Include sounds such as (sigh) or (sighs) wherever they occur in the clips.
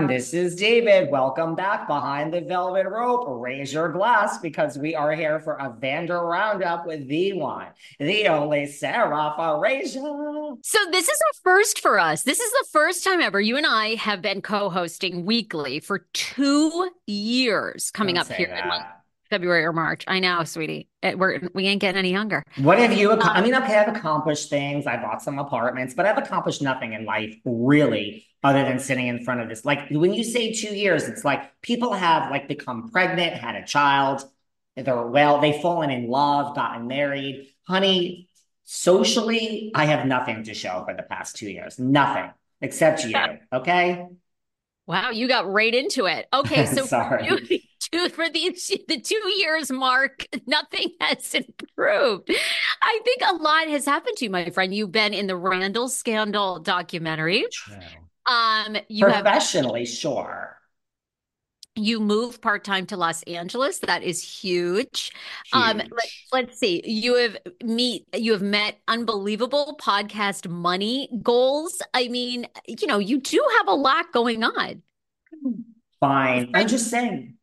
Everyone, this is David. Welcome back behind the velvet rope. Raise your glass because we are here for a Vander Roundup with the one, the only Sarah Fraser. So this is a first for us. This is the first time ever you and I have been co-hosting weekly for two years coming Don't up here in that. like February or March. I know, sweetie. Eh, We're we ain't getting any younger. What have you? ac- I mean, okay, I've accomplished things. I bought some apartments, but I've accomplished nothing in life really, other than sitting in front of this. Like when you say two years, it's like people have like become pregnant, had a child, they're well, they've fallen in love, gotten married. Honey, socially, I have nothing to show for the past two years. Nothing except you. (laughs) Okay. Wow, you got right into it. Okay, (laughs) so Sorry. you- two, for the (laughs) the two years mark, nothing has improved. I think a lot has happened to you, my friend. You've been in the Randall scandal documentary. Um, you have Professionally, sure. you move part-time to Los Angeles. That is huge. Um, Huge. let, let's see. You have meet you have met unbelievable podcast money goals. I mean, you know, you do have a lot going on. Fine. I'm just saying.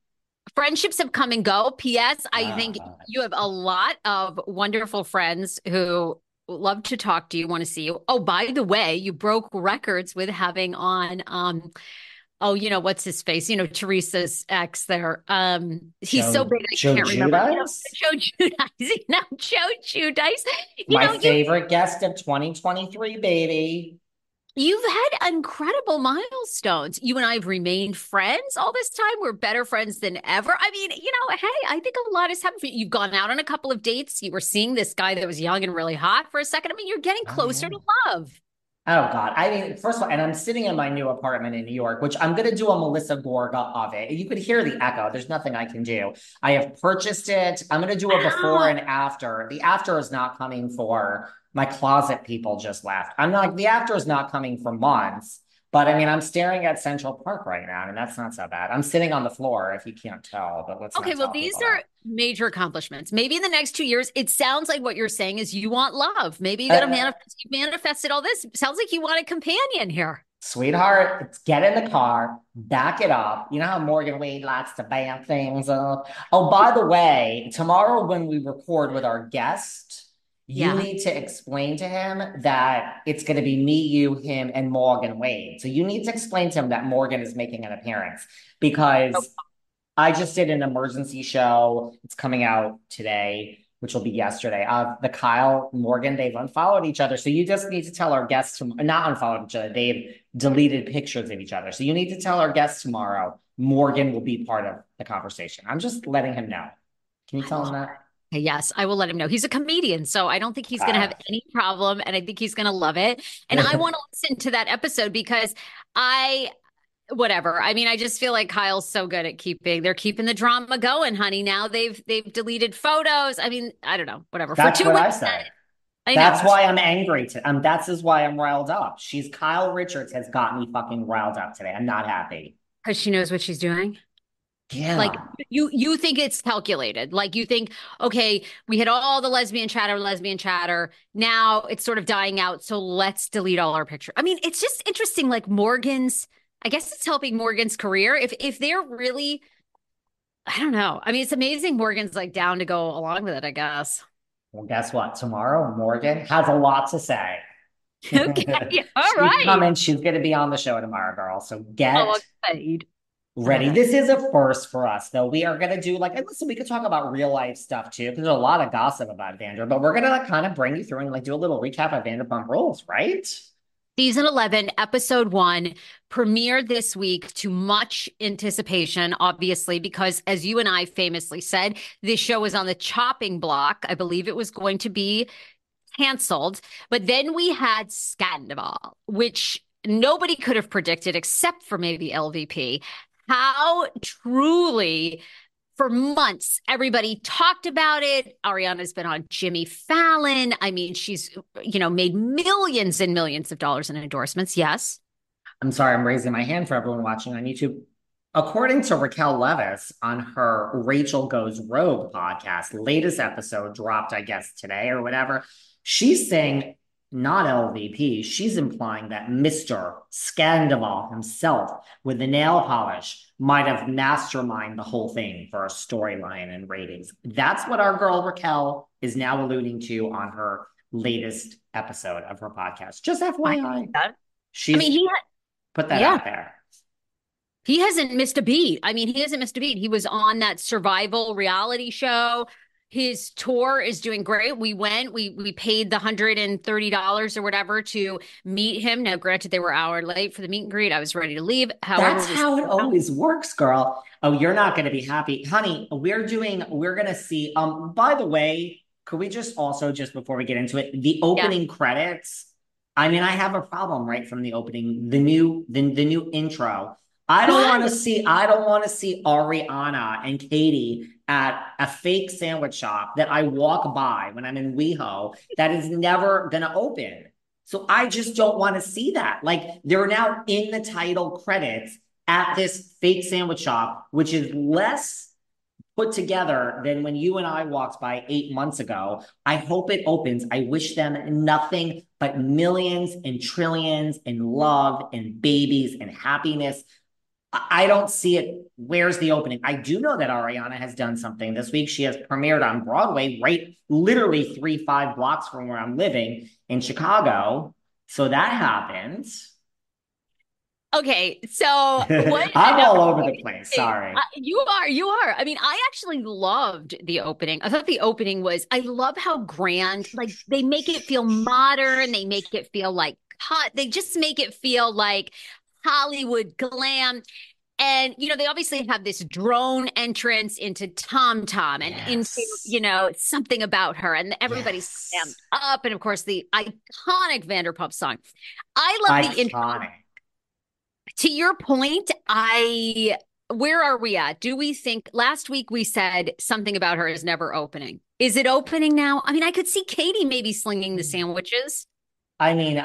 Friendships have come and go. P.S. I think Ah. you have a lot of wonderful friends who love to talk to you, want to see you. Oh, by the way, you broke records with having on um oh, you know, what's his face? You know, Teresa's ex there. Um he's Joe- so big I Joe can't remember. (laughs) (laughs) You know, Giudice? Joe Giudice. No, Joe Giudice. You My know, you favorite guest of 2023, baby. You've had incredible milestones. You and I have remained friends all this time. We're better friends than ever. I mean, you know, hey, I think a lot has happened for you. You've gone out on a couple of dates. You were seeing this guy that was young and really hot for a second. I mean, you're getting Oh, closer yeah. to love. Oh God. I mean, first of all, and I'm sitting in my new apartment in New York, which I'm gonna do a Melissa Gorga of it. You could hear the echo. There's nothing I can do. I have purchased it. I'm gonna do a before and after. The after is not coming for my closet people just left. I'm not the after is not coming for months, but I mean I'm staring at Central Park right now, and that's not so bad. I'm sitting on the floor if you can't tell, but let's Okay, well, these are that. major accomplishments. Maybe in the next two years, it sounds like what you're saying is you want love. Maybe you got gonna Uh, manifest. You manifested all this. Sounds like you want a companion here. Sweetheart, it's get in the car, back it up. You know how Morgan Wade likes to back things up. Oh, by the way, tomorrow when we record with our guest, you Yeah. need to explain to him that it's going to be me, you, him, and Morgan Wade. So you need to explain to him that Morgan is making an appearance because I just did an emergency show. It's coming out today, which will be yesterday. Uh, the Kyle Morgan, they've unfollowed each other. So you just need to tell our guests to not unfollowed each other. They've deleted pictures of each other. So you need to tell our guests tomorrow Morgan will be part of the conversation. I'm just letting him know. Can you tell him that? Yes, I will let him know. He's a comedian, so I don't think he's going to have Ah. any problem, and I think he's going to love it. And I (laughs) want to listen to that episode because I, whatever. I mean, I just feel like Kyle's so good at keeping. They're keeping the drama going, honey. Now they've they've deleted photos. I mean, I don't know, whatever. That's For two what I weeks, said. I. That's why I'm angry. To, um, that's is why I'm riled up. She's Kyle Richards has got me fucking riled up today. I'm not happy. because she knows what she's doing. Yeah. Like you you think it's calculated. Like you think, okay, we had all the lesbian chatter, lesbian chatter. Now it's sort of dying out. So let's delete all our pictures. I mean, it's just interesting. Like Morgan's, I guess it's helping Morgan's career. If if they're really, I don't know. I mean, it's amazing Morgan's like down to go along with it, I guess. Well, guess what? Tomorrow, Morgan has a lot to say. (laughs) Okay. (laughs) All right. coming. She's going to be on the show tomorrow, girl. So oh, get Oh, excited. Ready. This is a first for us, though. We are going to do like, listen, we could talk about real life stuff too, because there's a lot of gossip about Vander, but we're going to like, kind of bring you through and like do a little recap of Vanderpump Rules, right? Season 11, episode one, premiered this week to much anticipation, obviously, because as you and I famously said, this show was on the chopping block. I believe it was going to be canceled. But then we had Scandoval, which nobody could have predicted except for maybe LVP. How truly for months everybody talked about it. Ariana's been on jimmy fallon. I mean she's you know made millions and millions of dollars in endorsements. Yes. I'm sorry i'm raising my hand for everyone watching on youtube. According to raquel leviss on her rachel goes rogue podcast latest episode dropped i guess today or whatever she's saying not LVP. She's implying that Mr. Scandoval himself, with the nail polish, might have masterminded the whole thing for a storyline and ratings. That's what our girl Raquel is now alluding to on her latest episode of her podcast. Just FYI. She's I mean, he had, put that yeah. out there. He hasn't missed a beat. I mean, he hasn't missed a beat. He was on that survival reality show his tour is doing great. We went, we we paid the hundred and thirty dollars or whatever to meet him. Now, granted, they were hour late for the meet and greet. I was ready to leave. However, that's how it always works, girl. Oh, you're not going to be happy, honey. We're doing. We're going to see. Um. By the way, could we just also just before we get into it, the opening yeah. credits? I mean, I have a problem right from the opening. The new the the new intro. I don't want to see. I don't want to see Ariana and Katie at a fake sandwich shop that I walk by when I'm in WeHo that is never going to open. So I just don't want to see that. Like they're now in the title credits at this fake sandwich shop, which is less put together than when you and I walked by eight months ago. I hope it opens. I wish them nothing but millions and trillions and love and babies and happiness. I don't see it. Where's the opening? I do know that Ariana has done something this week. She has premiered on Broadway, right, literally three, five blocks from where I'm living in Chicago. So that happened. Okay, so what, (laughs) I'm all over the place. Sorry, you are. You are. I mean, I actually loved the opening. I thought the opening was. I love how grand. Like they make it feel modern. They make it feel like hot. They just make it feel like Hollywood glam. And, you know, they obviously have this drone entrance into Tom Tom and yes. into, you know, something about her. And everybody's yes. up. And of course, the iconic Vanderpump song. I love iconic. the intro. To your point, I where are we at? Do we think last week we said something about her is never opening? Is it opening now? I mean, I could see Katie maybe slinging the hmm. sandwiches. I mean,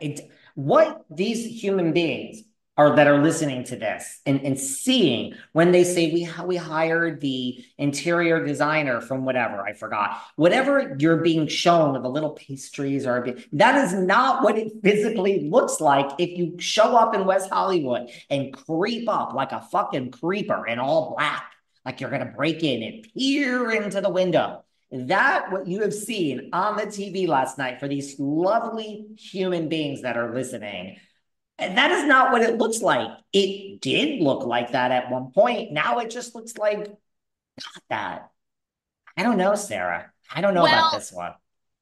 it, what these human beings are that are listening to this and, and seeing when they say we we hired the interior designer from whatever I forgot. Whatever you're being shown with the little pastries or that is not what it physically looks like if you show up in West Hollywood and creep up like a fucking creeper in all black like you're gonna break in and peer into the window that what you have seen on the TV last night for these lovely human beings that are listening, that is not what it looks like. It did look like that at one point. Now it just looks like not that. I don't know, Sarah. I don't know well, about this one.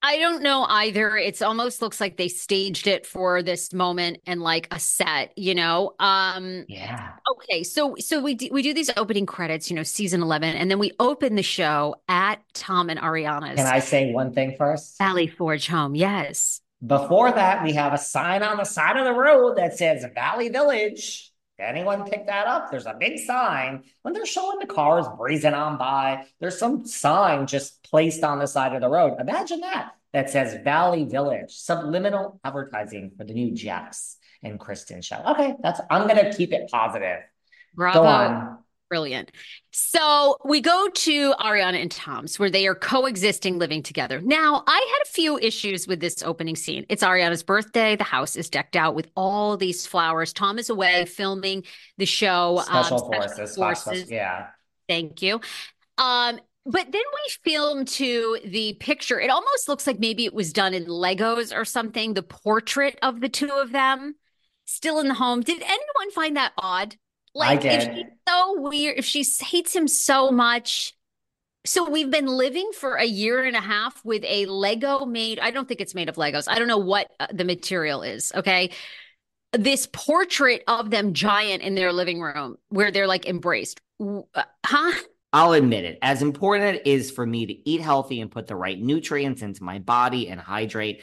I don't know either. It's almost looks like they staged it for this moment and like a set, you know. Um Yeah. Okay, so so we do, we do these opening credits, you know, season 11 and then we open the show at Tom and Ariana's. Can I say one thing first? Valley Forge home. Yes. Before that, we have a sign on the side of the road that says Valley Village. Anyone pick that up? There's a big sign. When they're showing the cars breezing on by, there's some sign just placed on the side of the road. Imagine that. That says Valley Village. Subliminal advertising for the new Jax and Kristen show. Okay, that's I'm gonna keep it positive. Bravo. Go on. Brilliant. So we go to Ariana and Tom's where they are coexisting, living together. Now, I had a few issues with this opening scene. It's Ariana's birthday. The house is decked out with all these flowers. Tom is away filming the show. Special um, Forces. Forces. Yeah. Thank you. Um, but then we film to the picture. It almost looks like maybe it was done in Legos or something. The portrait of the two of them still in the home. Did anyone find that odd? Like, if she's so weird, if she hates him so much. So we've been living for a year and a half with a Lego made, I don't think it's made of Legos. I don't know what uh, the material is. Okay. This portrait of them giant in their living room where they're like embraced. Uh, Huh? I'll admit it, as important it is for me to eat healthy and put the right nutrients into my body and hydrate,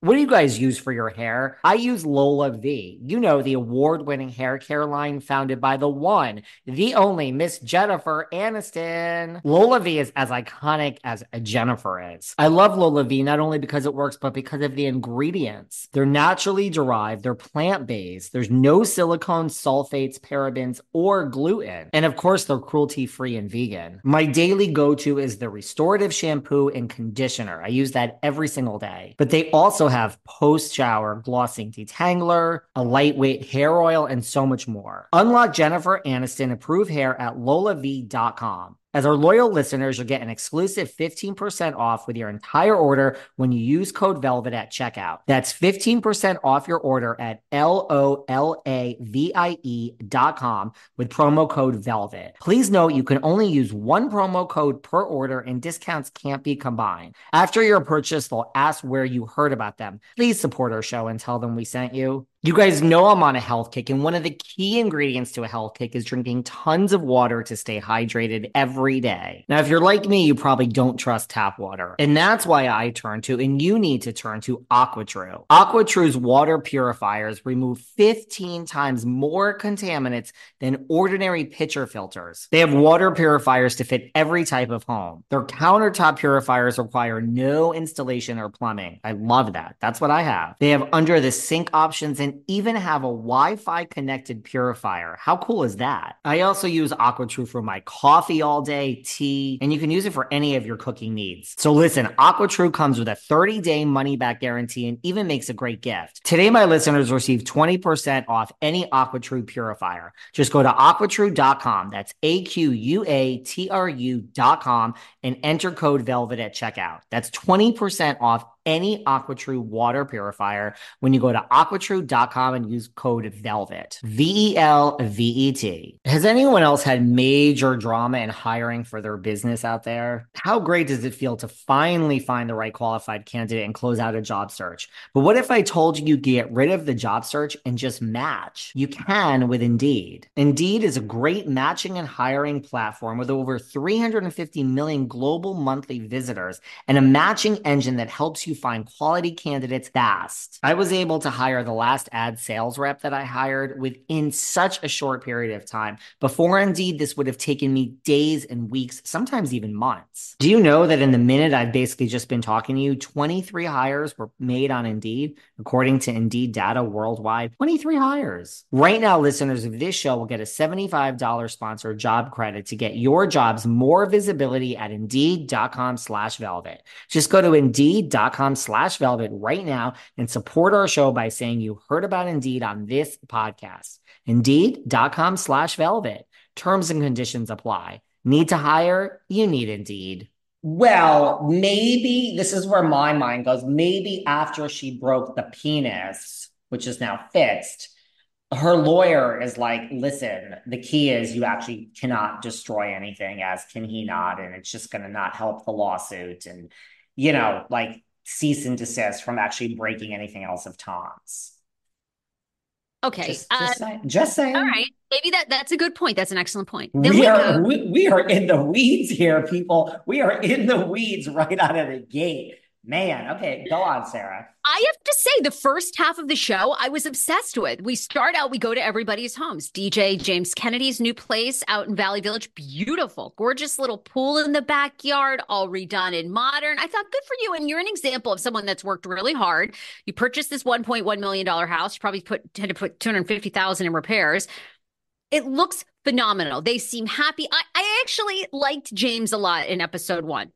What do you guys use for your hair? I use LolaVie. You know, the award winning hair care line founded by the one, the only Miss Jennifer Aniston. LolaVie is as iconic as a Jennifer is. I love LolaVie not only because it works, but because of the ingredients. They're naturally derived, they're plant based, there's no silicone, sulfates, parabens, or gluten. And of course, they're cruelty free and vegan. My daily go to is the restorative shampoo and conditioner. I use that every single day. But they also have post shower glossing detangler, a lightweight hair oil, and so much more. Unlock Jennifer Aniston approved hair at lolavie.com. As our loyal listeners, you'll get an exclusive 15% off with your entire order when you use code VELVET at checkout. That's 15% off your order at L O L A V I E dot com with promo code VELVET. Please note you can only use one promo code per order and discounts can't be combined. After your purchase, they'll ask where you heard about them. Please support our show and tell them we sent you. You guys know I'm on a health kick, and one of the key ingredients to a health kick is drinking tons of water to stay hydrated every day. Now, if you're like me, you probably don't trust tap water, and that's why I turn to, and you need to turn to AquaTru. AquaTru's water purifiers remove 15 times more contaminants than ordinary pitcher filters. They have water purifiers to fit every type of home. Their countertop purifiers require no installation or plumbing. I love that. That's what I have. They have under the sink options and even have a Wi-Fi connected purifier. How cool is that? I also use AquaTru for my coffee all day, tea, and you can use it for any of your cooking needs. So listen, AquaTru comes with a 30-day money-back guarantee and even makes a great gift. Today, my listeners receive 20% off any AquaTru purifier. Just go to aquatru.com. That's A-Q-U-A-T-R-U.com and enter code VELVET at checkout. That's 20% off any AquaTru water purifier when you go to aquatru.com and use code VELVET. V E L V E T. Has anyone else had major drama in hiring for their business out there? How great does it feel to finally find the right qualified candidate and close out a job search? But what if I told you you get rid of the job search and just match? You can with Indeed. Indeed is a great matching and hiring platform with over 350 million global monthly visitors and a matching engine that helps you find quality candidates fast. I was able to hire the last ad sales rep that I hired within such a short period of time. Before Indeed, this would have taken me days and weeks, sometimes even months. Do you know that in the minute I've basically just been talking to you, 23 hires were made on Indeed, according to Indeed data worldwide? 23 hires. Right now, listeners of this show will get a $75 sponsored job credit to get your jobs more visibility at Indeed.com slash velvet. Just go to Indeed.com Slash velvet right now and support our show by saying you heard about Indeed on this podcast. Indeed.com slash velvet. Terms and conditions apply. Need to hire? You need Indeed. Well, maybe this is where my mind goes. Maybe after she broke the penis, which is now fixed, her lawyer is like, listen, the key is you actually cannot destroy anything, as can he not. And it's just going to not help the lawsuit. And, you know, like cease and desist from actually breaking anything else of Tom's. Okay. Just, uh, just, saying, just saying. all right. Maybe that that's a good point. That's an excellent point. Then We we are we, we are in the weeds here, people. We are in the weeds right out of the gate. Man, okay, go on, Sarah. I have to say, the first half of the show, I was obsessed with. We start out, we go to everybody's homes. DJ James Kennedy's new place out in Valley Village, beautiful, gorgeous little pool in the backyard, all redone and modern. I thought, good for you. And you're an example of someone that's worked really hard. You purchased this $1.1 million house, you probably put had to put 250000 in repairs. It looks phenomenal. They seem happy. I, I actually liked James a lot in episode one.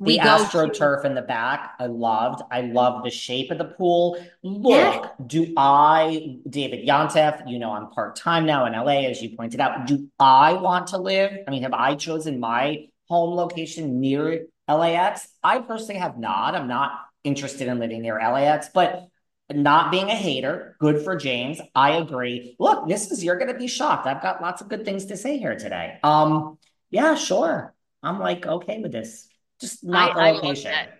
The go astroturf in the back, I loved. I love the shape of the pool. Look, Yeah. do I, David Yontef, you know, I'm part time now in LA, as you pointed out. Do I want to live? I mean, have I chosen my home location near LAX? I personally have not. I'm not interested in living near LAX, but not being a hater, good for James. I agree. Look, this is, you're going to be shocked. I've got lots of good things to say here today. Um, yeah, sure. I'm like, okay with this. Just not the I love location. that.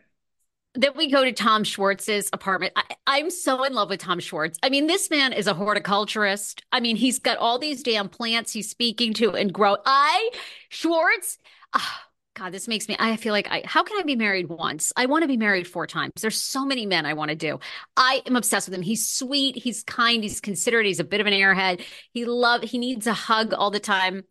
Then we go to Tom Schwartz's apartment. I, I'm so in love with Tom Schwartz. I mean, this man is a horticulturist. I mean, he's got all these damn plants he's speaking to and grow. I, Schwartz, ah, God, this makes me, I feel like I, how can I be married once? I want to be married four times. There's so many men I want to do. I am obsessed with him. He's sweet. He's kind. He's considerate. He's a bit of an airhead. He love, he needs a hug all the time.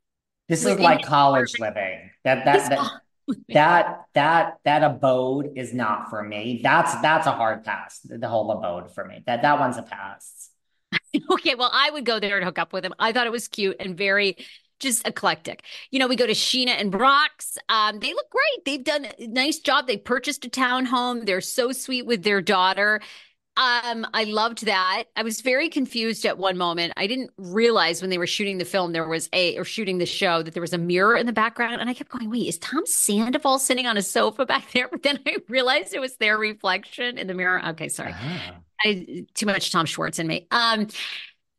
This is like college living. That that that. (laughs) that that that abode is not for me. That's that's a hard pass. The whole abode for me. That that one's a pass. (laughs) Okay, well, I would go there and hook up with him. I thought it was cute and very just eclectic. You know, we go to Scheana and Brock's. Um, they look great. They've done a nice job. They purchased a townhome. They're so sweet with their daughter. Um, I loved that. I was very confused at one moment. I didn't realize when they were shooting the film there was a or shooting the show that there was a mirror in the background, and I kept going, "Wait, is Tom Sandoval sitting on a sofa back there?" (laughs) But then I realized it was their reflection in the mirror. Okay, sorry. Ah. I too much Tom Schwartz in me. Um,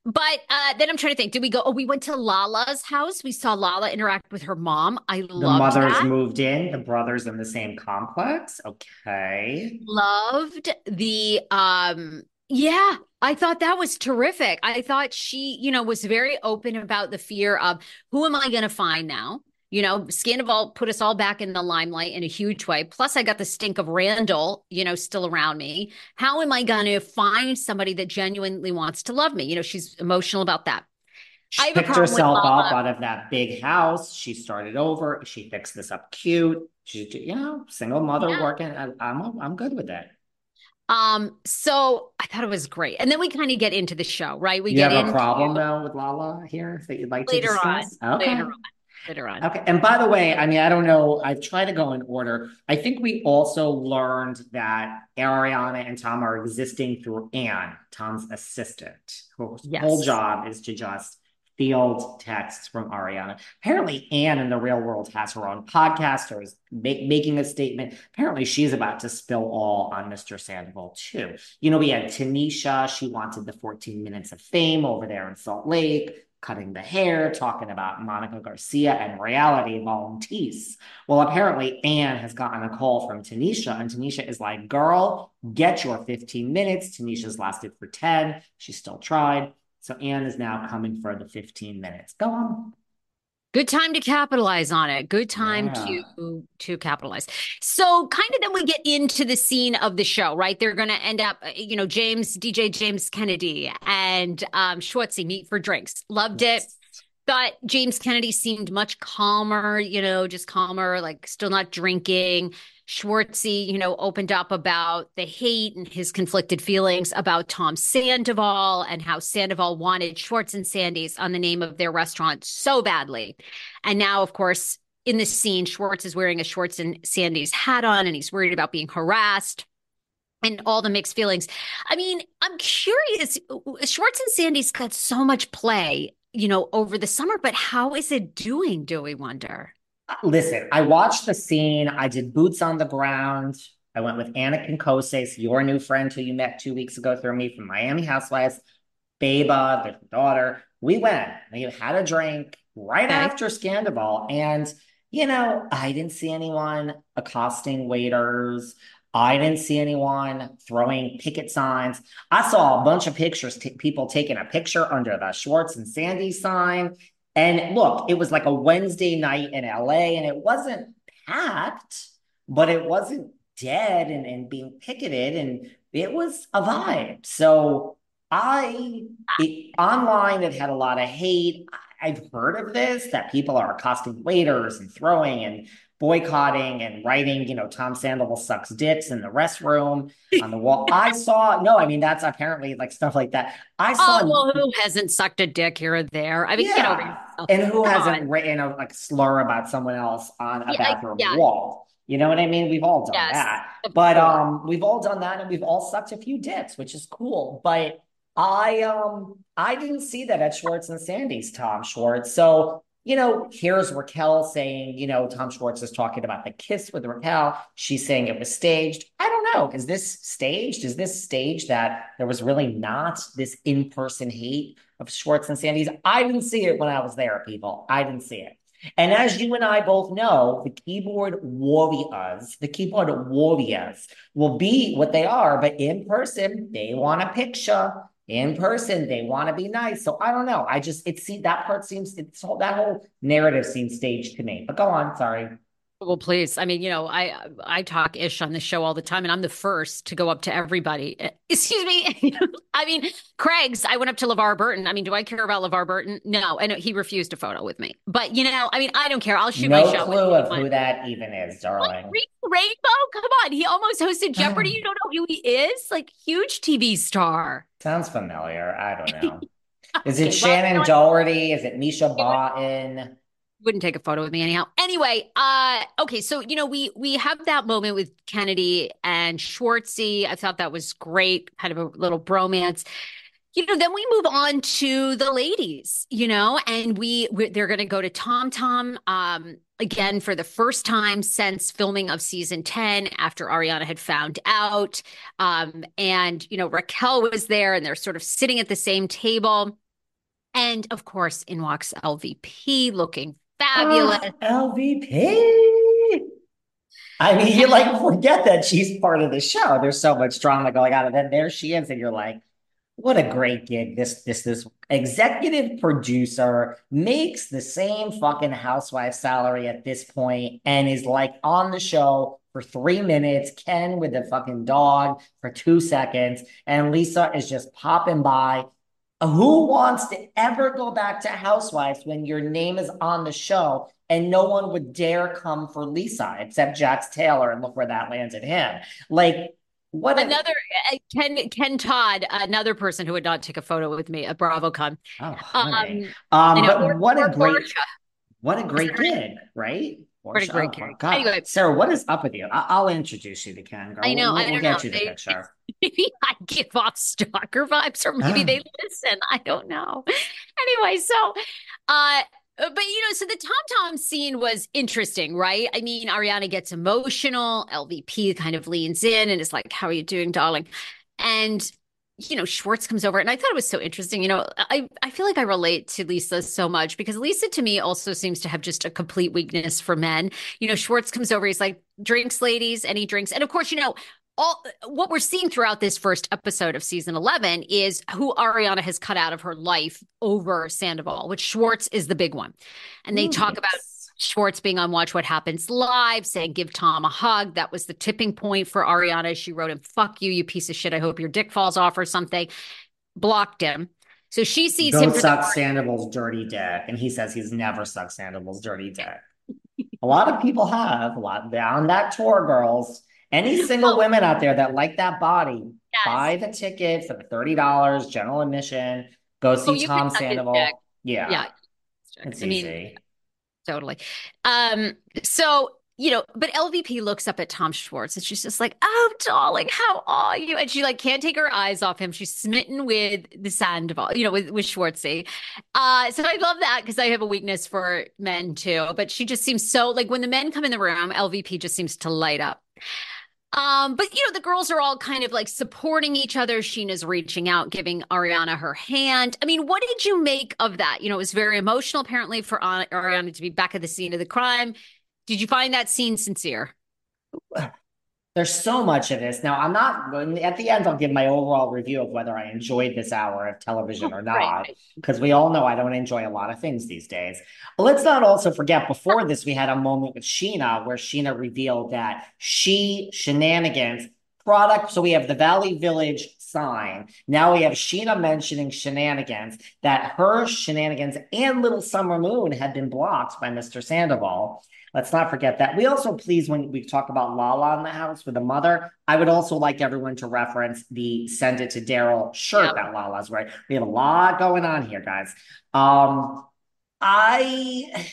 but uh, then I'm trying to think. Did we go? Oh, we went to Lala's house. We saw Lala interact with her mom. I love that. The mothers that. moved in, the brothers in the same complex. Okay. Loved the um. Yeah, I thought that was terrific. I thought she, you know, was very open about the fear of who am I going to find now? You know, Scandoval put us all back in the limelight in a huge way. Plus, I got the stink of Randall, you know, still around me. How am I going to find somebody that genuinely wants to love me? You know, she's emotional about that. She I picked herself up out of that big house. She started over. She fixed this up cute. She, you know, single mother Yeah. working. I, I'm I'm good with that. Um, so I thought it was great. And then we kind of get into the show, right? We you get have into a problem though with Lala here that you'd like to later on. Okay. Later on. Later on. Okay. And by the way, I mean, I don't know. I've tried to go in order. I think we also learned that Ariana and Tom are existing through Anne, Tom's assistant, whose Yes. whole job is to just field texts from Ariana. Apparently, Anne in the real world has her own podcast or is ma- making a statement. Apparently, she's about to spill all on Mr. Sandoval, too. You know, we had Tanisha. She wanted the 14 minutes of fame over there in Salt Lake cutting the hair, talking about Monica Garcia and reality volunteers. Well, apparently Anne has gotten a call from Tanisha, and Tanisha is like, girl, get your 15 minutes. Tanisha's lasted for 10. She still tried. So Anne is now coming for the 15 minutes. Go on. Good time to capitalize on it. Good time Yeah. to to capitalize. So kind of then we get into the scene of the show, right? They're going to end up, uh, you know, James DJ James Kennedy and um Schwartzy meet for drinks. Loved it. Thought James Kennedy seemed much calmer, you know, just calmer, like still not drinking. Schwartzy, you know, opened up about the hate and his conflicted feelings about Tom Sandoval and how Sandoval wanted Schwartz and Sandy's on the name of their restaurant so badly. And now, of course, in this scene, Schwartz is wearing a Schwartz and Sandy's hat on and he's worried about being harassed. and all the mixed feelings. I mean, I'm curious. Schwartz and Sandy's got so much play, you know, over the summer, but how is it doing, do we wonder? Listen, I watched the scene. I did boots on the ground. I went with Anna Kinkoses, your new friend who you met two weeks ago through me from Miami Housewives, Beba, their daughter. We went, we had a drink right Okay. after Scandal. And, you know, I didn't see anyone accosting waiters. I didn't see anyone throwing picket signs. I saw a bunch of pictures, t- people taking a picture under the Schwartz and Sandy sign. And look, it was like a Wednesday night in LA, and it wasn't packed, but it wasn't dead and, and being picketed, and it was a vibe. So I it, online it had a lot of hate. I've heard of this that people are accosting waiters and throwing and boycotting and writing, you know, Tom Sandoval sucks dicks in the restroom (laughs) on the wall. I saw no, I mean that's apparently like stuff like that. I saw Oh, well, who hasn't sucked a dick here or there? I mean, yeah. over yourself. And who hasn't on. written a like slur about someone else on a Yeah, I- bathroom yeah. wall? You know what I mean? We've all done Yes, that. But um, we've all done that, and we've all sucked a few dicks, which is cool. But I um, I didn't see that at Schwartz and Sandy's Tom Schwartz. So you know, here's Raquel saying, you know, Tom Schwartz is talking about the kiss with Raquel. She's saying it was staged. I don't know. Is this staged? Is this staged that there was really not this in-person hate of Schwartz and Sandy's? I didn't see it when I was there, people. I didn't see it. And as you and I both know, the keyboard warriors, the keyboard warriors will be what they are, but in person, they want a picture. In person, they want to be nice. So I don't know. I just it see that part seems it's all that whole narrative seems staged to me. But go on, sorry. Well, please. I mean, you know, I I talk ish on the show all the time, and I'm the first to go up to everybody. Uh, Excuse me. (laughs) I mean, Craig's. I went up to LeVar Burton. I mean, do I care about LeVar Burton? No, and he refused a photo with me. But you know, I mean, I don't care. I'll shoot no my shot. clue with of who that even is, darling. What, Rainbow? Come on, he almost hosted Jeopardy. (sighs) You don't know who he is? Like huge TV star. Sounds familiar. I don't know. (laughs) Is it well, Shannen know? Doherty? Is it Mischa Barton? Wouldn't take a photo with me anyhow. Anyway, uh okay, so you know, we we have that moment with Kennedy and Schwartzy. I thought that was great, kind of a little bromance. You know, then we move on to the ladies, you know, and we they're going to go to Tom Tom um again for the first time since filming of season 10 after Ariana had found out. Um and you know, Raquel was there and they're sort of sitting at the same table. And of course, in walks LVP looking fabulous. Ah, oh, LVP. I mean, you like (laughs) forget that she's part of the show. There's so much drama going on, and then there she is, and you're like, what a great gig. This this this executive producer makes the same fucking housewife salary at this point and is like on the show for three minutes, Ken with the fucking dog for two seconds, and Lisa is just popping by. Who wants to ever go back to Housewives when your name is on the show and no one would dare come for Lisa except Jax Taylor? And look where that landed him. Like, what Another uh, Ken Ken Todd, another person who would not take a photo with me at BravoCon. oh. Um, Um, know, but or- what or a great, what a great gig, right? What a great oh. God. Anyway. Sarah, what is up with you? I- I'll introduce you to Ken. Girl. I know, We'll, I we'll get know. you the picture. (laughs) Maybe I give off stalker vibes, or maybe Ah. they listen. I don't know. Anyway, so uh but you know, so the Tom Tom scene was interesting, right? I mean, Ariana gets emotional, LVP kind of leans in and is like, How are you doing, darling? And you know, Schwartz comes over, and I thought it was so interesting. You know, I, I feel like I relate to Lisa so much because Lisa to me also seems to have just a complete weakness for men. You know, Schwartz comes over, he's like, drinks, ladies, he drinks. And of course, you know, all what we're seeing throughout this first episode of season 11 is who Ariana has cut out of her life over Sandoval, which Schwartz is the big one. And they talk about Schwartz being on Watch What Happens Live, saying, give Tom a hug. That was the tipping point for Ariana. She wrote him, fuck you, you piece of shit. I hope your dick falls off or something. Blocked him. So she sees Go him suck Sandoval's dirty dick. And he says he's never sucked Sandoval's dirty dick. a lot of people have. A lot on that tour, girls. Any single Oh. women out there that like that body, Yes. buy the ticket for the $30, general admission. Go see Oh, Tom Sandoval. Yeah. Yeah. It's I mean, easy. Totally. Um, so you know, but LVP looks up at Tom Schwartz and she's just like, "Oh, darling, how are you?" And she like can't take her eyes off him. She's smitten with the Sandoval, you know, with with Schwartzy. Uh, so I love that because I have a weakness for men too. But she just seems so like when the men come in the room, LVP just seems to light up. Um, but you know, the girls are all kind of like supporting each other. Scheana's reaching out, giving Ariana her hand. I mean, what did you make of that? You know, it was very emotional apparently for Ariana to be back at the scene of the crime. Did you find that scene sincere? There's so much of this. Now, I'm not at the end, I'll give my overall review of whether I enjoyed this hour of television oh, or not, because right. we all know I don't enjoy a lot of things these days. But let's not also forget before this, we had a moment with Scheana where Scheana revealed that she shenanigans product. So we have the Valley Village sign. Now we have Scheana mentioning shenanigans that her shenanigans and Little Summer Moon had been blocked by Mr. Sandoval. Let's not forget that. We also, please, when we talk about Lala in the house with the mother, I would also like everyone to reference the send it to Daryl shirt yep. that Lala's wearing. We have a lot going on here, guys. Um, I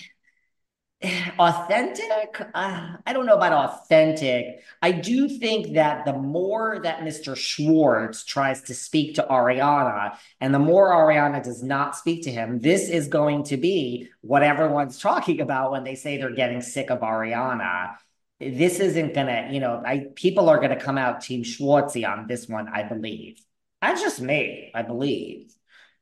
(sighs) authentic? Uh, i don't know about authentic. I do think that the more that mr schwartz tries to speak to ariana and the more ariana does not speak to him this is going to be what everyone's (laughs) talking about when they say they're getting sick of ariana. This isn't gonna you know i people are gonna come out team schwartzy on this one i believe. That's just me i believe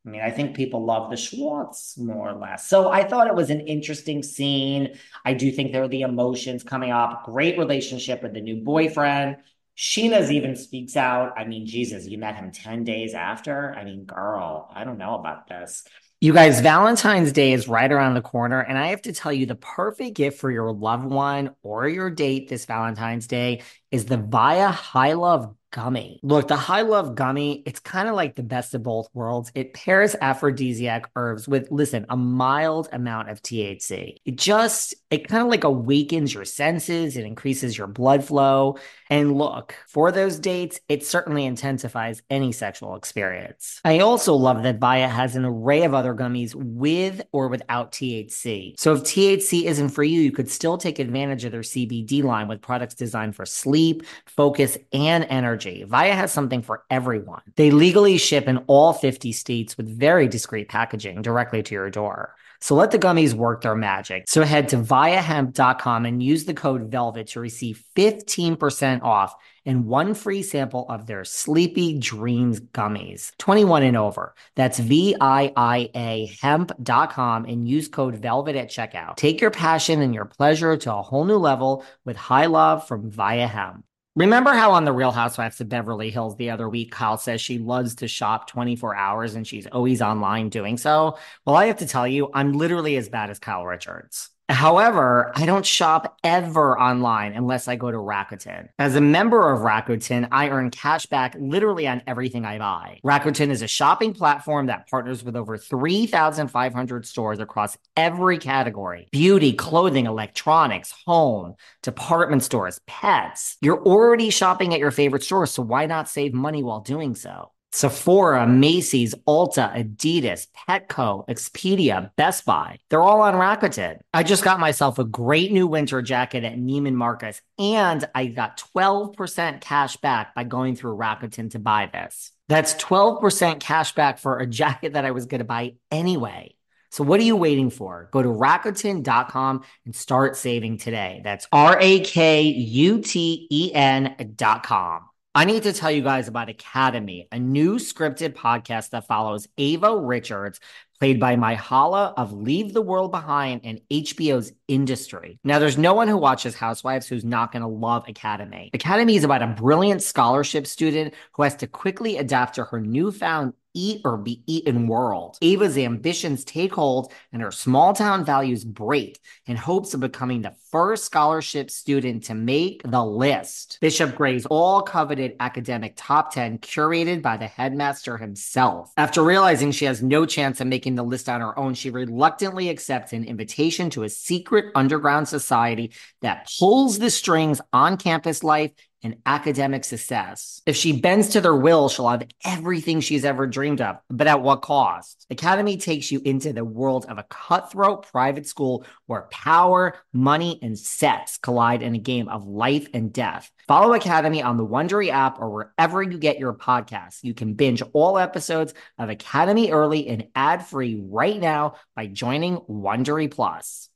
I mean, I think people love the Schwartz more or less. So I thought it was an interesting scene. I do think there are the emotions coming up. Great relationship with the new boyfriend. Scheana's even speaks out. I mean, Jesus, you met him 10 days after. I mean, girl, I don't know about this. You guys, Valentine's Day is right around the corner. And I have to tell you, the perfect gift for your loved one or your date this Valentine's Day is the Viia High Love gummy. Look, the high love gummy, it's kind of like the best of both worlds. It pairs aphrodisiac herbs with, listen, a mild amount of THC. It just, it kind of like awakens your senses, it increases your blood flow. And look, for those dates, it certainly intensifies any sexual experience. I also love that Viia has an array of other gummies with or without THC. So if THC isn't for you, you could still take advantage of their CBD line with products designed for sleep, focus, and energy Viia has something for everyone. They legally ship in all 50 states with very discreet packaging directly to your door. So let the gummies work their magic. So head to viiahemp.com and use the code VELVET to receive 15% off and one free sample of their Sleepy Dreams gummies. 21 and over. That's V I I A hemp.com and use code VELVET at checkout. Take your passion and your pleasure to a whole new level with high love from Viia Hemp. Remember how on the Real Housewives of Beverly Hills the other week, Kyle says she loves to shop 24 hours and she's always online doing so? Well, I have to tell you, I'm literally as bad as Kyle Richards. However, I don't shop ever online unless I go to Rakuten. As a member of Rakuten, I earn cash back literally on everything I buy. Rakuten is a shopping platform that partners with over 3,500 stores across every category beauty, clothing, electronics, home, department stores, pets. You're already shopping at your favorite stores, so why not save money while doing so? Sephora, Macy's, Ulta, Adidas, Petco, Expedia, Best Buy. They're all on Rakuten. I just got myself a great new winter jacket at Neiman Marcus, and I got 12% cash back by going through Rakuten to buy this. That's 12% cash back for a (laughs) jacket that I was going to buy anyway. So what are you waiting for? Go to Rakuten.com and start saving today. That's R A K U T E N.com. I need to tell you guys about Academy, a new scripted podcast that follows Ava Richards, played by Myha'la of Leave the World Behind and HBO's Industry. Now, there's no one who watches Housewives who's not going to love Academy. Academy is about a brilliant scholarship student who has to quickly adapt to her newfound eat or be eaten world. Ava's ambitions take hold and her small town values break in hopes of becoming the first scholarship student to make the list. Bishop Gray's all coveted academic top 10 curated by the headmaster himself. After realizing she has no chance of making the list on her own, she reluctantly accepts an invitation to a secret underground society that pulls the strings on campus life and academic success. If she bends to their will, she'll have everything she's ever dreamed of, but at what cost? Academy takes you into the world of a cutthroat private school where power, money, and sex collide in a game of life and death. Follow Academy on the Wondery app or wherever you get your podcasts. You can binge all episodes of Academy early and ad-free right now by joining Wondery Plus.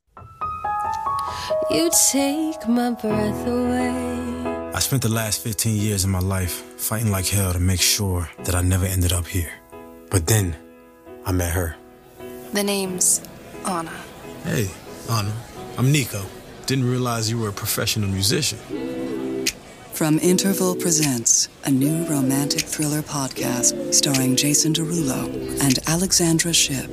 You take my breath away. I spent the last 15 years of my life fighting like hell to make sure that I never ended up here. But then I met her. The name's Anna. Hey, Anna. I'm Nico. Didn't realize you were a professional musician. From Interval Presents, a new romantic thriller podcast starring Jason Derulo and Alexandra Shipp.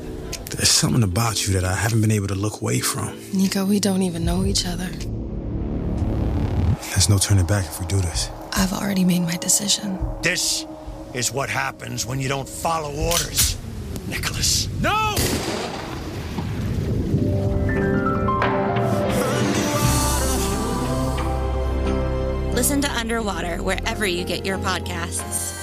There's something about you that I haven't been able to look away from. Nico, we don't even know each other. There's no turning back if we do this. I've already made my decision. This is what happens when you don't follow orders, Nicholas. No! Listen to Underwater wherever you get your podcasts.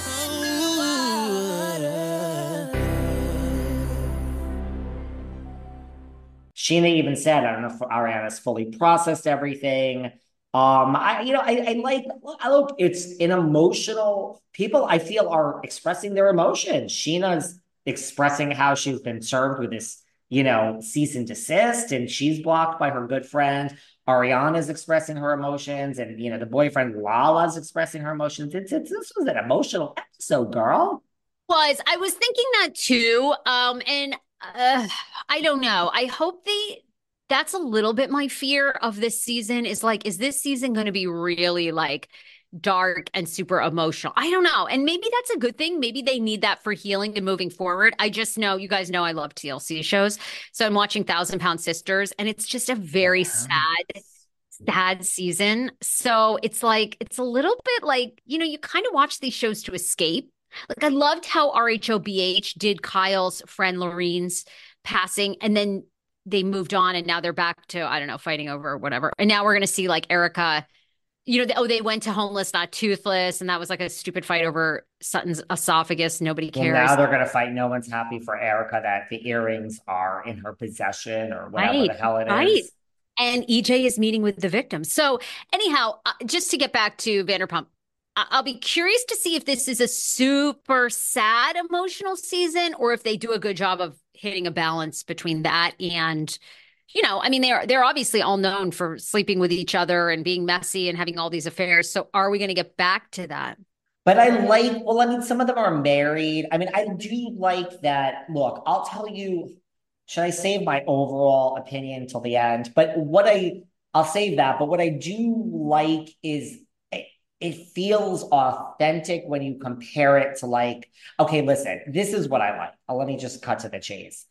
Scheana even said, I don't know if Ariana's fully processed everything. Um, I, you know, I, I like, I look, it's an emotional, people I feel are expressing their emotions. Scheana's expressing how she's been served with this, you know, cease and desist, and she's blocked by her good friend. Ariana's expressing her emotions, and, you know, the boyfriend Lala's expressing her emotions. It's, it's, this was an emotional episode, girl. Was I was thinking that too. Um, and uh, I don't know. I hope they that's a little bit my fear of this season is like, is this season going to be really like dark and super emotional? I don't know. And maybe that's a good thing. Maybe they need that for healing and moving forward. I just know, you guys know I love TLC shows. So I'm watching Thousand Pound Sisters, and it's just a very sad sad season. So it's like, it's a little bit like, you know, you kind of watch these shows to escape. Like I loved how RHOBH did Kyle's friend Lorene's passing, and then they moved on, and now they're back to I don't know fighting over whatever. And now we're gonna see like Erika. You know, oh, they went to homeless, not toothless, and that was like a stupid fight over Sutton's esophagus. Nobody Well, cares. now they're gonna fight. No one's happy for Erika that the earrings are in her possession or whatever Right, the hell it is. right. and EJ is meeting with the victims. So, anyhow, uh, just to get back to Vanderpump, I'll be curious to see if this is a super sad emotional season or if they do a good job of hitting a balance between that and you know, I mean they're they're obviously all known for sleeping with each other and being messy and having all these affairs. So, are we going to get back to that? But I like, well, I mean, some of them are married. I mean, I do like that. Look, I'll tell you, should I save my overall opinion till the end? But what I, I'll save that. But what I do like is it, feels authentic when you compare it to like, okay, listen, this is what I like. Uh, let me just cut to the chase.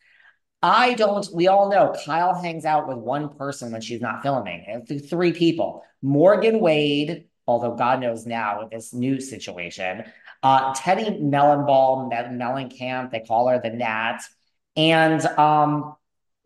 I don't, we all know Kyle hangs out with one person when she's not filming. and Three people. Morgan Wade, although God knows now with this new situation. Uh, Teddi Mellenbaum, Mel- Mellencamp, they call her the Nat. And um,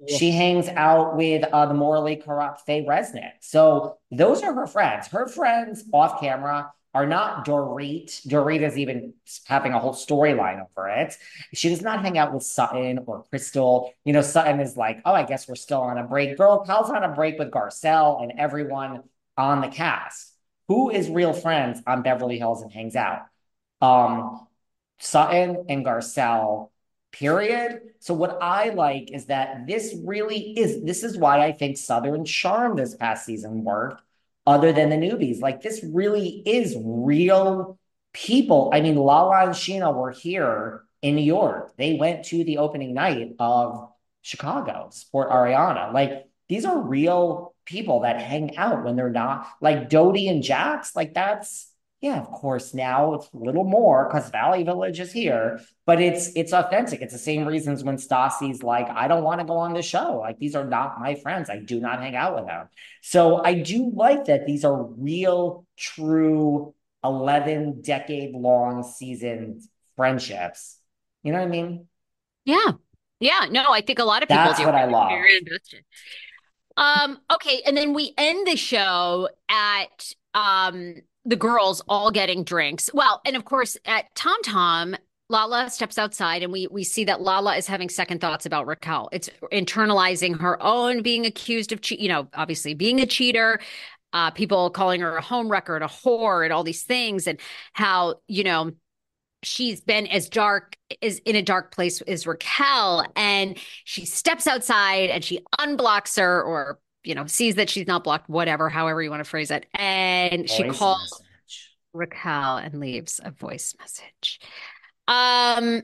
she hangs out with uh, the morally corrupt Faye Resnick. So those are her friends. Her friends off camera are not Dorit. Dorit is even having a whole storyline over it. She does not hang out with Sutton or Crystal. You know, Sutton is like, oh, I guess we're still on a break. Girl, Kyle's on a break with Garcelle and everyone on the cast. Who is real friends on Beverly Hills and hangs out? Um, Sutton and Garcelle, period. So what I like is that this really is, this is why I think Southern Charm this past season worked other than the newbies. Like this really is real people. I mean, Lala and Scheana were here in New York. They went to the opening night of Chicago, support Ariana. Like these are real people that hang out when they're not like Dodie and Jax. Like that's yeah, of course. Now it's a little more because Valley Village is here, but it's it's authentic. It's the same reasons when Stassi's like, I don't want to go on the show. Like these are not my friends. I do not hang out with them. So I do like that these are real, true, 11 decade long seasoned friendships. You know what I mean? Yeah. Yeah. No, I think a lot of people That's do. what I love. Um, okay, and then we end the show at um the girls all getting drinks. Well, and of course at Tom Tom, Lala steps outside and we we see that Lala is having second thoughts about Raquel. It's internalizing her own being accused of cheat, you know, obviously being a cheater, uh, people calling her a home wrecker a whore and all these things, and how, you know, she's been as dark is in a dark place as Raquel. And she steps outside and she unblocks her or you know, sees that she's not blocked, whatever, however you want to phrase it. And voice she calls message. Raquel and leaves a voice message. Um,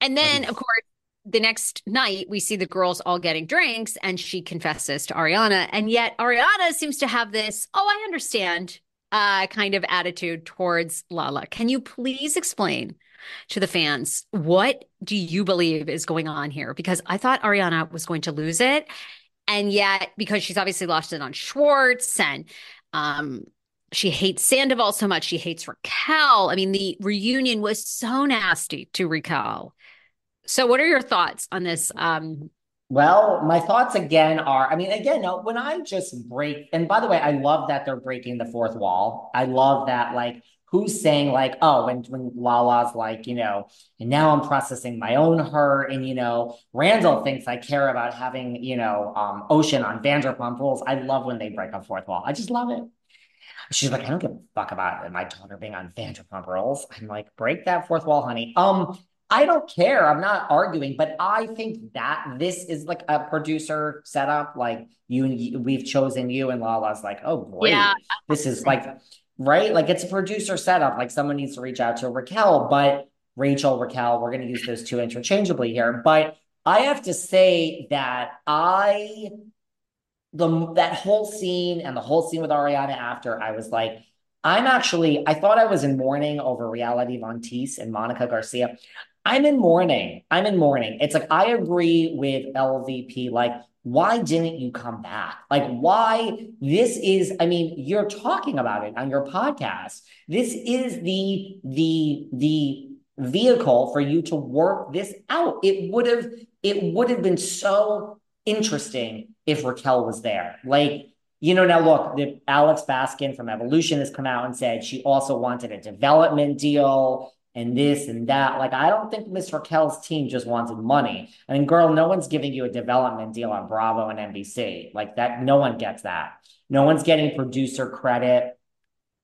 and then of course, the next night we see the girls all getting drinks and she confesses to Ariana. And yet Ariana seems to have this, oh, I understand, uh, kind of attitude towards Lala. Can you please explain to the fans what do you believe is going on here? Because I thought Ariana was going to lose it. And yet, because she's obviously lost it on Schwartz and um, she hates Sandoval so much, she hates Raquel. I mean, the reunion was so nasty to Raquel. So, what are your thoughts on this? Um, well, my thoughts again are I mean, again, no, when I just break, and by the way, I love that they're breaking the fourth wall. I love that, like, who's saying like, oh, and when Lala's like, you know, and now I'm processing my own hurt, and you know, Randall thinks I care about having, you know, um, Ocean on Vanderpump Rules. I love when they break a fourth wall. I just love it. She's like, I don't give a fuck about my daughter being on Vanderpump Rules. I'm like, break that fourth wall, honey. Um, I don't care. I'm not arguing, but I think that this is like a producer setup. Like you, we've chosen you, and Lala's like, oh great, yeah. this is like right? Like it's a producer setup. Like someone needs to reach out to Raquel, but Rachel, Raquel, we're going to use those two interchangeably here. But I have to say that I, the that whole scene and the whole scene with Ariana after, I was like, I'm actually, I thought I was in mourning over Reality Von Teese and Monica Garcia. I'm in mourning. I'm in mourning. It's like I agree with LVP. Like why didn't you come back? Like, why? This is, I mean, you're talking about it on your podcast. This is the, the, the vehicle for you to work this out. It would have, it would have been so interesting if Raquel was there. Like, you know, now look, the Alex Baskin from Evolution has come out and said she also wanted a development deal and this and that. Like, I don't think Miss Raquel's team just wanted money. I mean, girl, no one's giving you a development deal on Bravo and NBC. Like that, no one gets that. No one's getting producer credit.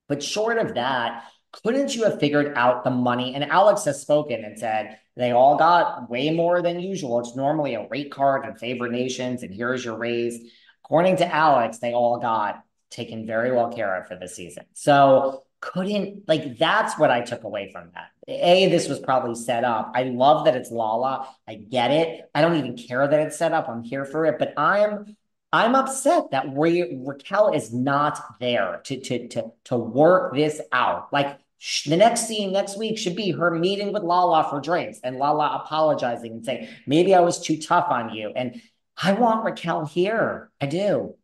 But short of that, couldn't you have figured out the money? And Alex has spoken and said they all got way more than usual. It's normally a rate card and favor nations, and here's your raise. According to Alex, they all got taken very well care of for the season. So couldn't like that's what I took away from that. A, this was probably set up. I love that it's Lala. I get it. I don't even care that it's set up. I'm here for it. But I'm I'm upset that Ra- Raquel is not there to to to to work this out. Like sh- the next scene next week should be her meeting with Lala for drinks and Lala apologizing and saying maybe I was too tough on you. And I want Raquel here. I do.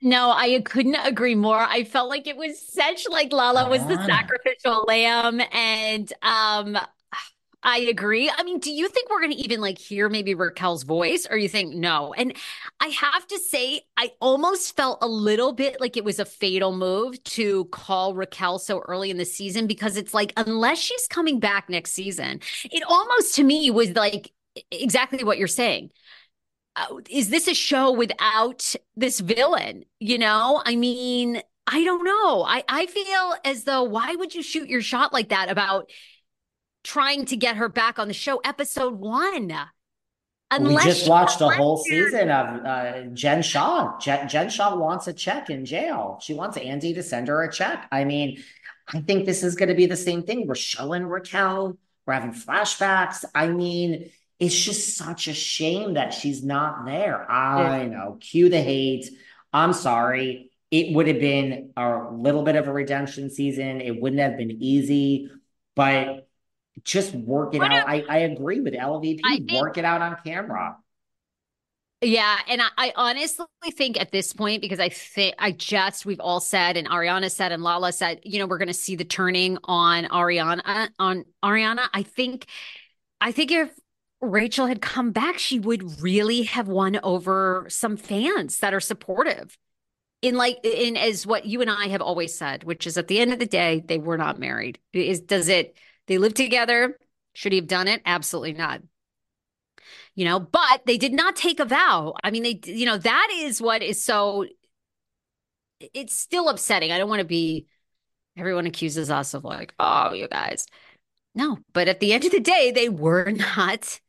No, I couldn't agree more. I felt like it was such like Lala was the sacrificial lamb and um I agree. I mean, do you think we're going to even like hear maybe Raquel's voice or you think no? And I have to say I almost felt a little bit like it was a fatal move to call Raquel so early in the season because it's like unless she's coming back next season, it almost to me was like exactly what you're saying is this a show without this villain? You know, I mean, I don't know. I, I feel as though why would you shoot your shot like that about trying to get her back on the show? Episode one. Unless we just watched a whole season of uh, Jen Shah. Jen, Jen Shah wants a check in jail. She wants Andy to send her a check. I mean, I think this is going to be the same thing. We're showing Raquel. We're having flashbacks. I mean, it's just such a shame that she's not there. I yeah. know. Cue the hate. I'm sorry. It would have been a little bit of a redemption season. It wouldn't have been easy, but just work it what out. I, I agree with LVP. Think, work it out on camera. Yeah, and I, I, honestly think at this point, because I think I just we've all said, and Ariana said, and Lala said, you know, we're going to see the turning on Ariana on Ariana. I think, I think if Rachel had come back, she would really have won over some fans that are supportive. in like in as what you and I have always said, which is at the end of the day, they were not married. Is does it they lived together? Should he have done it? Absolutely not. You know, but they did not take a vow. I mean, they you know, that is what is so it's still upsetting. I don't want to be everyone accuses us of like, oh, you guys. No, but at the end of the day, they were (laughs) not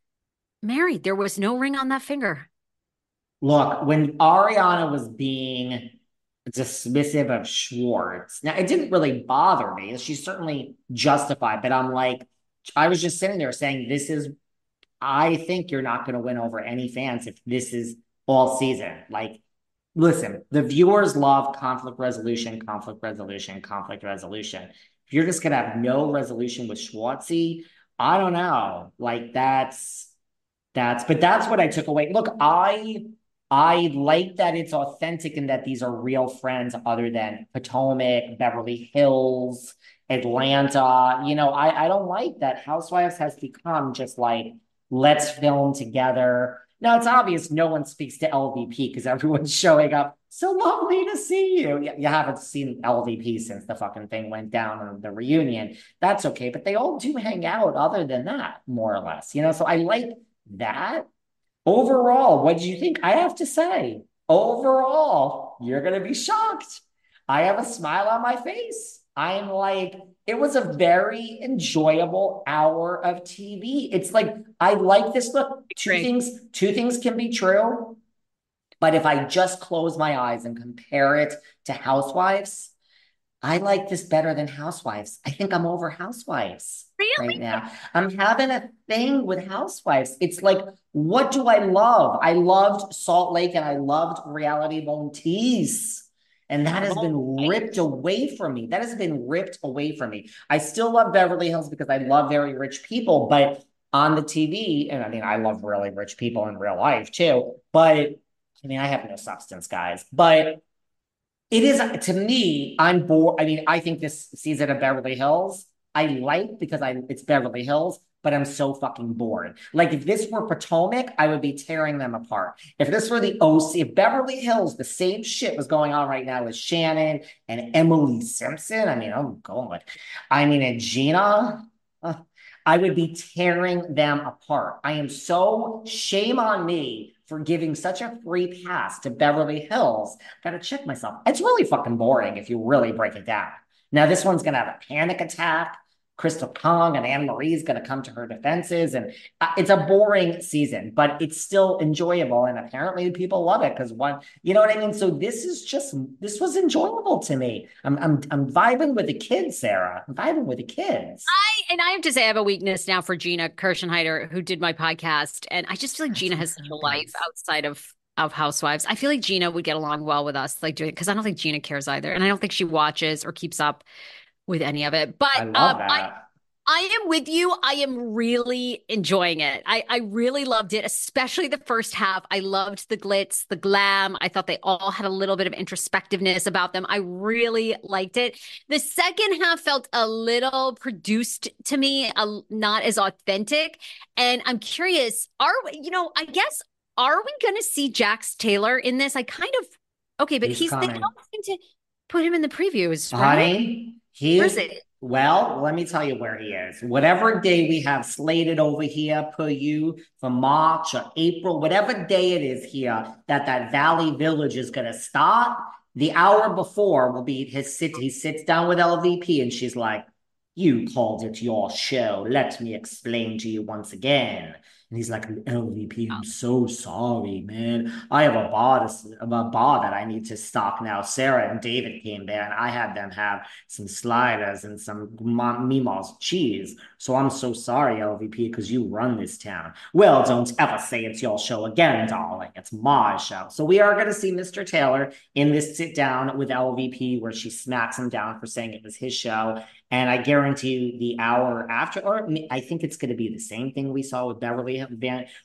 married. There was no ring on that finger. Look, when Ariana was being dismissive of Schwartz, now it didn't really bother me. She's certainly justified, but I'm like, I was just sitting there saying, this is, I think you're not going to win over any fans if this is all season. Like, listen, the viewers love conflict resolution, conflict resolution, conflict resolution. If you're just going to have no resolution with Schwartzy, I don't know. Like, that's, but that's what I took away. Look, I, I like that it's authentic and that these are real friends other than Potomac, Beverly Hills, Atlanta. You know, I, I don't like that Housewives has become just like, let's film together. Now, it's obvious no one speaks to LVP because everyone's (laughs) showing up. So lovely to see you. You haven't seen LVP since the fucking thing went down on the reunion. That's okay. But they all do hang out other than that, more or less. You know, so I like that. Overall, what did you think? I have to say, overall, you're going to be shocked. I have a smile on my face. I'm like, it was a very enjoyable hour of TV. It's like, I like this look. Two Great. things, two things can be true. But if I just close my eyes and compare it to Housewives, I like this better than Housewives. I think I'm over Housewives Really? right now. I'm having a thing with Housewives. It's like, what do I love? I loved Salt Lake and I loved Reality Bone Montees. And that has been ripped away from me. That has been ripped away from me. I still love Beverly Hills because I love very rich people, but on the TV, and I mean, I love really rich people in real life too, but I mean, I have no substance, guys, but it is to me, I'm bored. I mean, I think this season of Beverly Hills, I like because I it's Beverly Hills, but I'm so fucking bored. Like if this were Potomac, I would be tearing them apart. If this were the OC, if Beverly Hills, the same shit was going on right now with Shannon and Emily Simpson. I mean, oh god. I mean, and Gina. uh, I would be tearing them apart. I am so shame on me for giving such a free pass to Beverly Hills. Gotta check myself. It's really fucking boring if you really break it down. Now, this one's gonna have a panic attack. Crystal Kung and Annemarie's going to come to her defenses. And uh, it's a boring season, but it's still enjoyable. And apparently people love it because one, you know what I mean? So this is just, this was enjoyable to me. I'm, I'm, I'm vibing with the kids, Sarah. I'm vibing with the kids. I and I have to say I have a weakness now for Gina Kirschenheiter, who did my podcast. And I just feel like Gina has such a life outside of of housewives. I feel like Gina would get along well with us, like doing because I don't think Gina cares either. And I don't think she watches or keeps up with any of it. But I um. I, I am with you. I am really enjoying it. I, I really loved it, especially the first half. I loved the glitz, the glam. I thought they all had a little bit of introspectiveness about them. I really liked it. The second half felt a little produced to me, not as authentic. And I'm curious, are we, you know, I guess, are we going to see Jax Taylor in this? I kind of, okay, but He's he's, they don't seem to put him in the previews, right? Honey, he Where's it? Well, let me tell you where he is. Whatever day we have slated over here per you for March or April, whatever day it is here that that Valley Village is going to start, the hour before will be his sit. He sits down with LVP and she's like, "You called it your show. Let me explain to you once again." And he's like, LVP, I'm oh. so sorry, man. I have a bar, to, a bar that I need to stock now. Sarah and David came there, and I had them have some sliders and some ma- Mima's cheese. So I'm so sorry, LVP, because you run this town. Well, don't ever say it's your show again, darling. It's my show. So we are going to see Mr. Taylor in this sit down with LVP where she smacks him down for saying it was his show. And I guarantee you the hour after, or I think it's going to be the same thing we saw with Beverly Hills,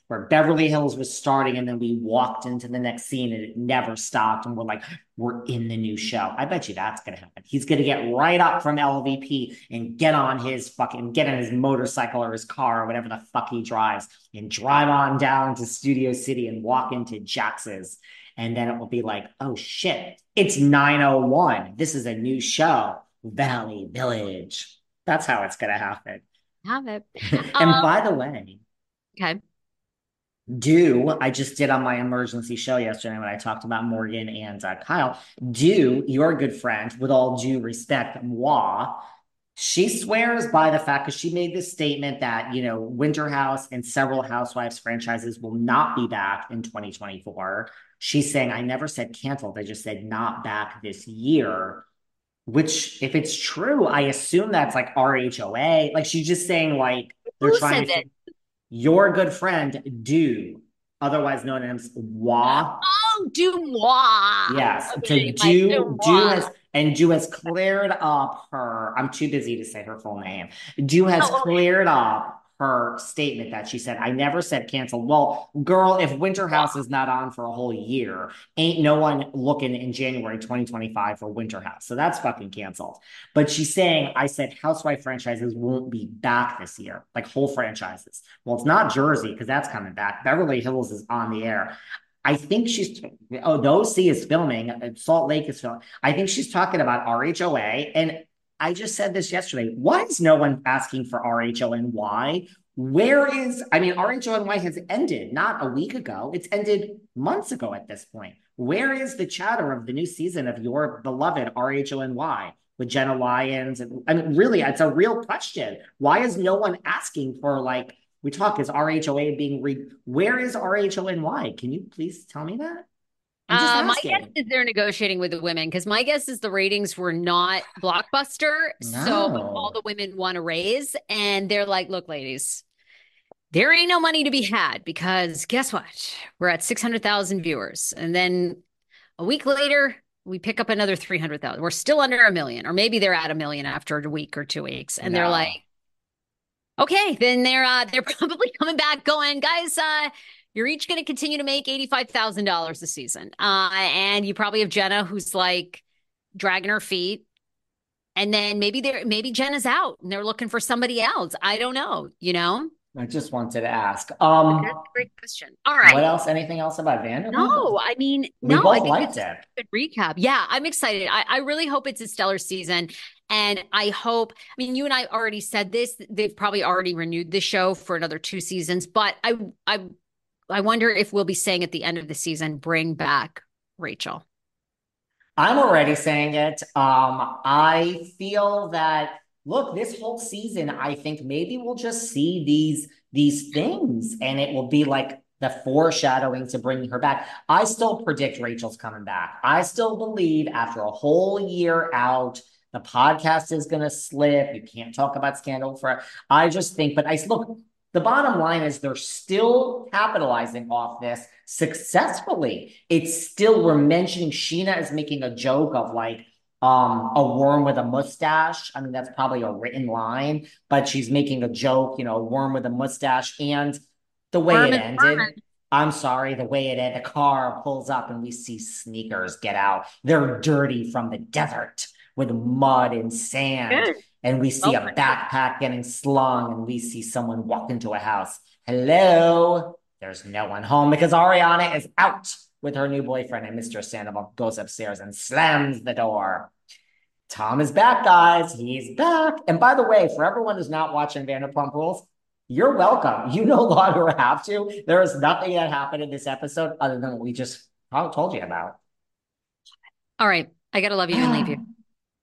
where Beverly Hills was starting and then we walked into the next scene and it never stopped. And we're like, we're in the new show. I bet you that's going to happen. He's going to get right up from LVP and get on his fucking, get on his motorcycle or his car or whatever the fuck he drives and drive on down to Studio City and walk into Jax's. And then it will be like, oh shit, it's 901. This is a new show, Valley Village. That's how it's going to happen. Have it. (laughs) and Um, by the way, Okay. do I just did on my emergency show yesterday when I talked about Morgan and uh, Kyle. Deux your good friend, with all due respect, moi, she swears by the fact because she made this statement that you know Winter House and several Housewives franchises will not be back in 2024. She's saying I never said canceled. I just said not back this year. Which, if it's true, I assume that's like RHOA. Like she's just saying like they're Who trying to your good friend, Do, otherwise known as Wa. Oh, Do Deux Moi. Yes. Okay, To Do, Deux Moi. Do has, and Do has cleared up her, I'm too busy to say her full name. Do has Oh, okay. cleared up her statement that she said, I never said canceled. Well, girl, if Winter House is not on for a whole year, ain't no one looking in January 2025 for Winter House. So that's fucking canceled. But she's saying, I said housewife franchises won't be back this year, like whole franchises. Well, it's not Jersey because that's coming back. Beverly Hills is on the air. I think she's, oh, the OC is filming, uh, Salt Lake is filming. I think she's talking about RHOA. And I just said this yesterday. Why is no one asking for RHONY? Where is, I mean, RHONY has ended not a week ago, it's ended months ago at this point. Where is the chatter of the new season of your beloved RHONY with Jenna Lyons? And I mean, really, it's a real question. Why is no one asking for like, we talk, is RHOA being re, where is RHONY? Can you please tell me that? Uh, my guess is they're negotiating with the women because my guess is the ratings were not blockbuster. So No. all the women want a raise. And they're like, look, ladies, there ain't no money to be had because guess what? We're at 600,000 viewers. And then a week later, we pick up another 300,000. We're still under a million, or maybe they're at a million after a week or two weeks. And they're No. like, okay, then they're uh, they're (laughs) probably coming back going, guys, uh, you're each going to continue to make $85,000 a season. Uh, and you probably have Jenna who's like dragging her feet. And then maybe they're maybe Jenna's out and they're looking for somebody else. I don't know, you know? I just wanted to ask. Um, That's a great question. All right. what else? Anything else about Vanderpump? No, I mean, we no, both I think liked it. good recap. Yeah, I'm excited. I, I really hope it's a stellar season. And I hope, I mean, you and I already said this. They've probably already renewed the show for another two seasons, but I I I wonder if we'll be saying at the end of the season, bring back Rachel. I'm already saying it. Um, I feel that look, this whole season, I think maybe we'll just see these these things, and it will be like the foreshadowing to bringing her back. I still predict Rachel's coming back. I still believe after a whole year out, the podcast is going to slip. You can't talk about scandal for. I just think, but I look. The bottom line is they're still capitalizing off this successfully. It's still we're mentioning Scheana is making a joke of like um a worm with a mustache. I mean, that's probably a written line, but she's making a joke, you know, a worm with a mustache. And the way Worm it ended, vermin. I'm sorry, the way it ended, the car pulls up and we see sneakers get out. They're dirty from the desert with mud and sand. Good. And we see Oh a backpack getting slung, and we see someone walk into a house. Hello. There's no one home because Ariana is out with her new boyfriend, and Mr. Sandoval goes upstairs and slams the door. Tom is back, guys. He's back. And by the way, for everyone who's not watching Vanderpump Rules, you're welcome. You no longer have to. There is nothing that happened in this episode other than what we just told you about. All right. I got to love you and leave you. (gasps)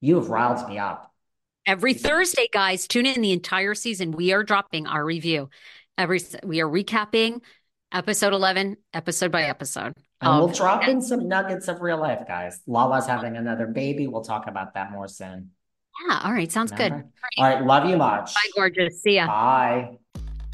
You have riled me up. Every Thursday, guys, tune in the entire season. We are dropping our review. Every we are recapping episode 11, episode by episode. And we'll drop in some nuggets of real life, guys. Lala's having another baby. We'll talk about that more soon. Yeah, all right, sounds good. Remember? All right, love you much. Bye, gorgeous. See ya. Bye.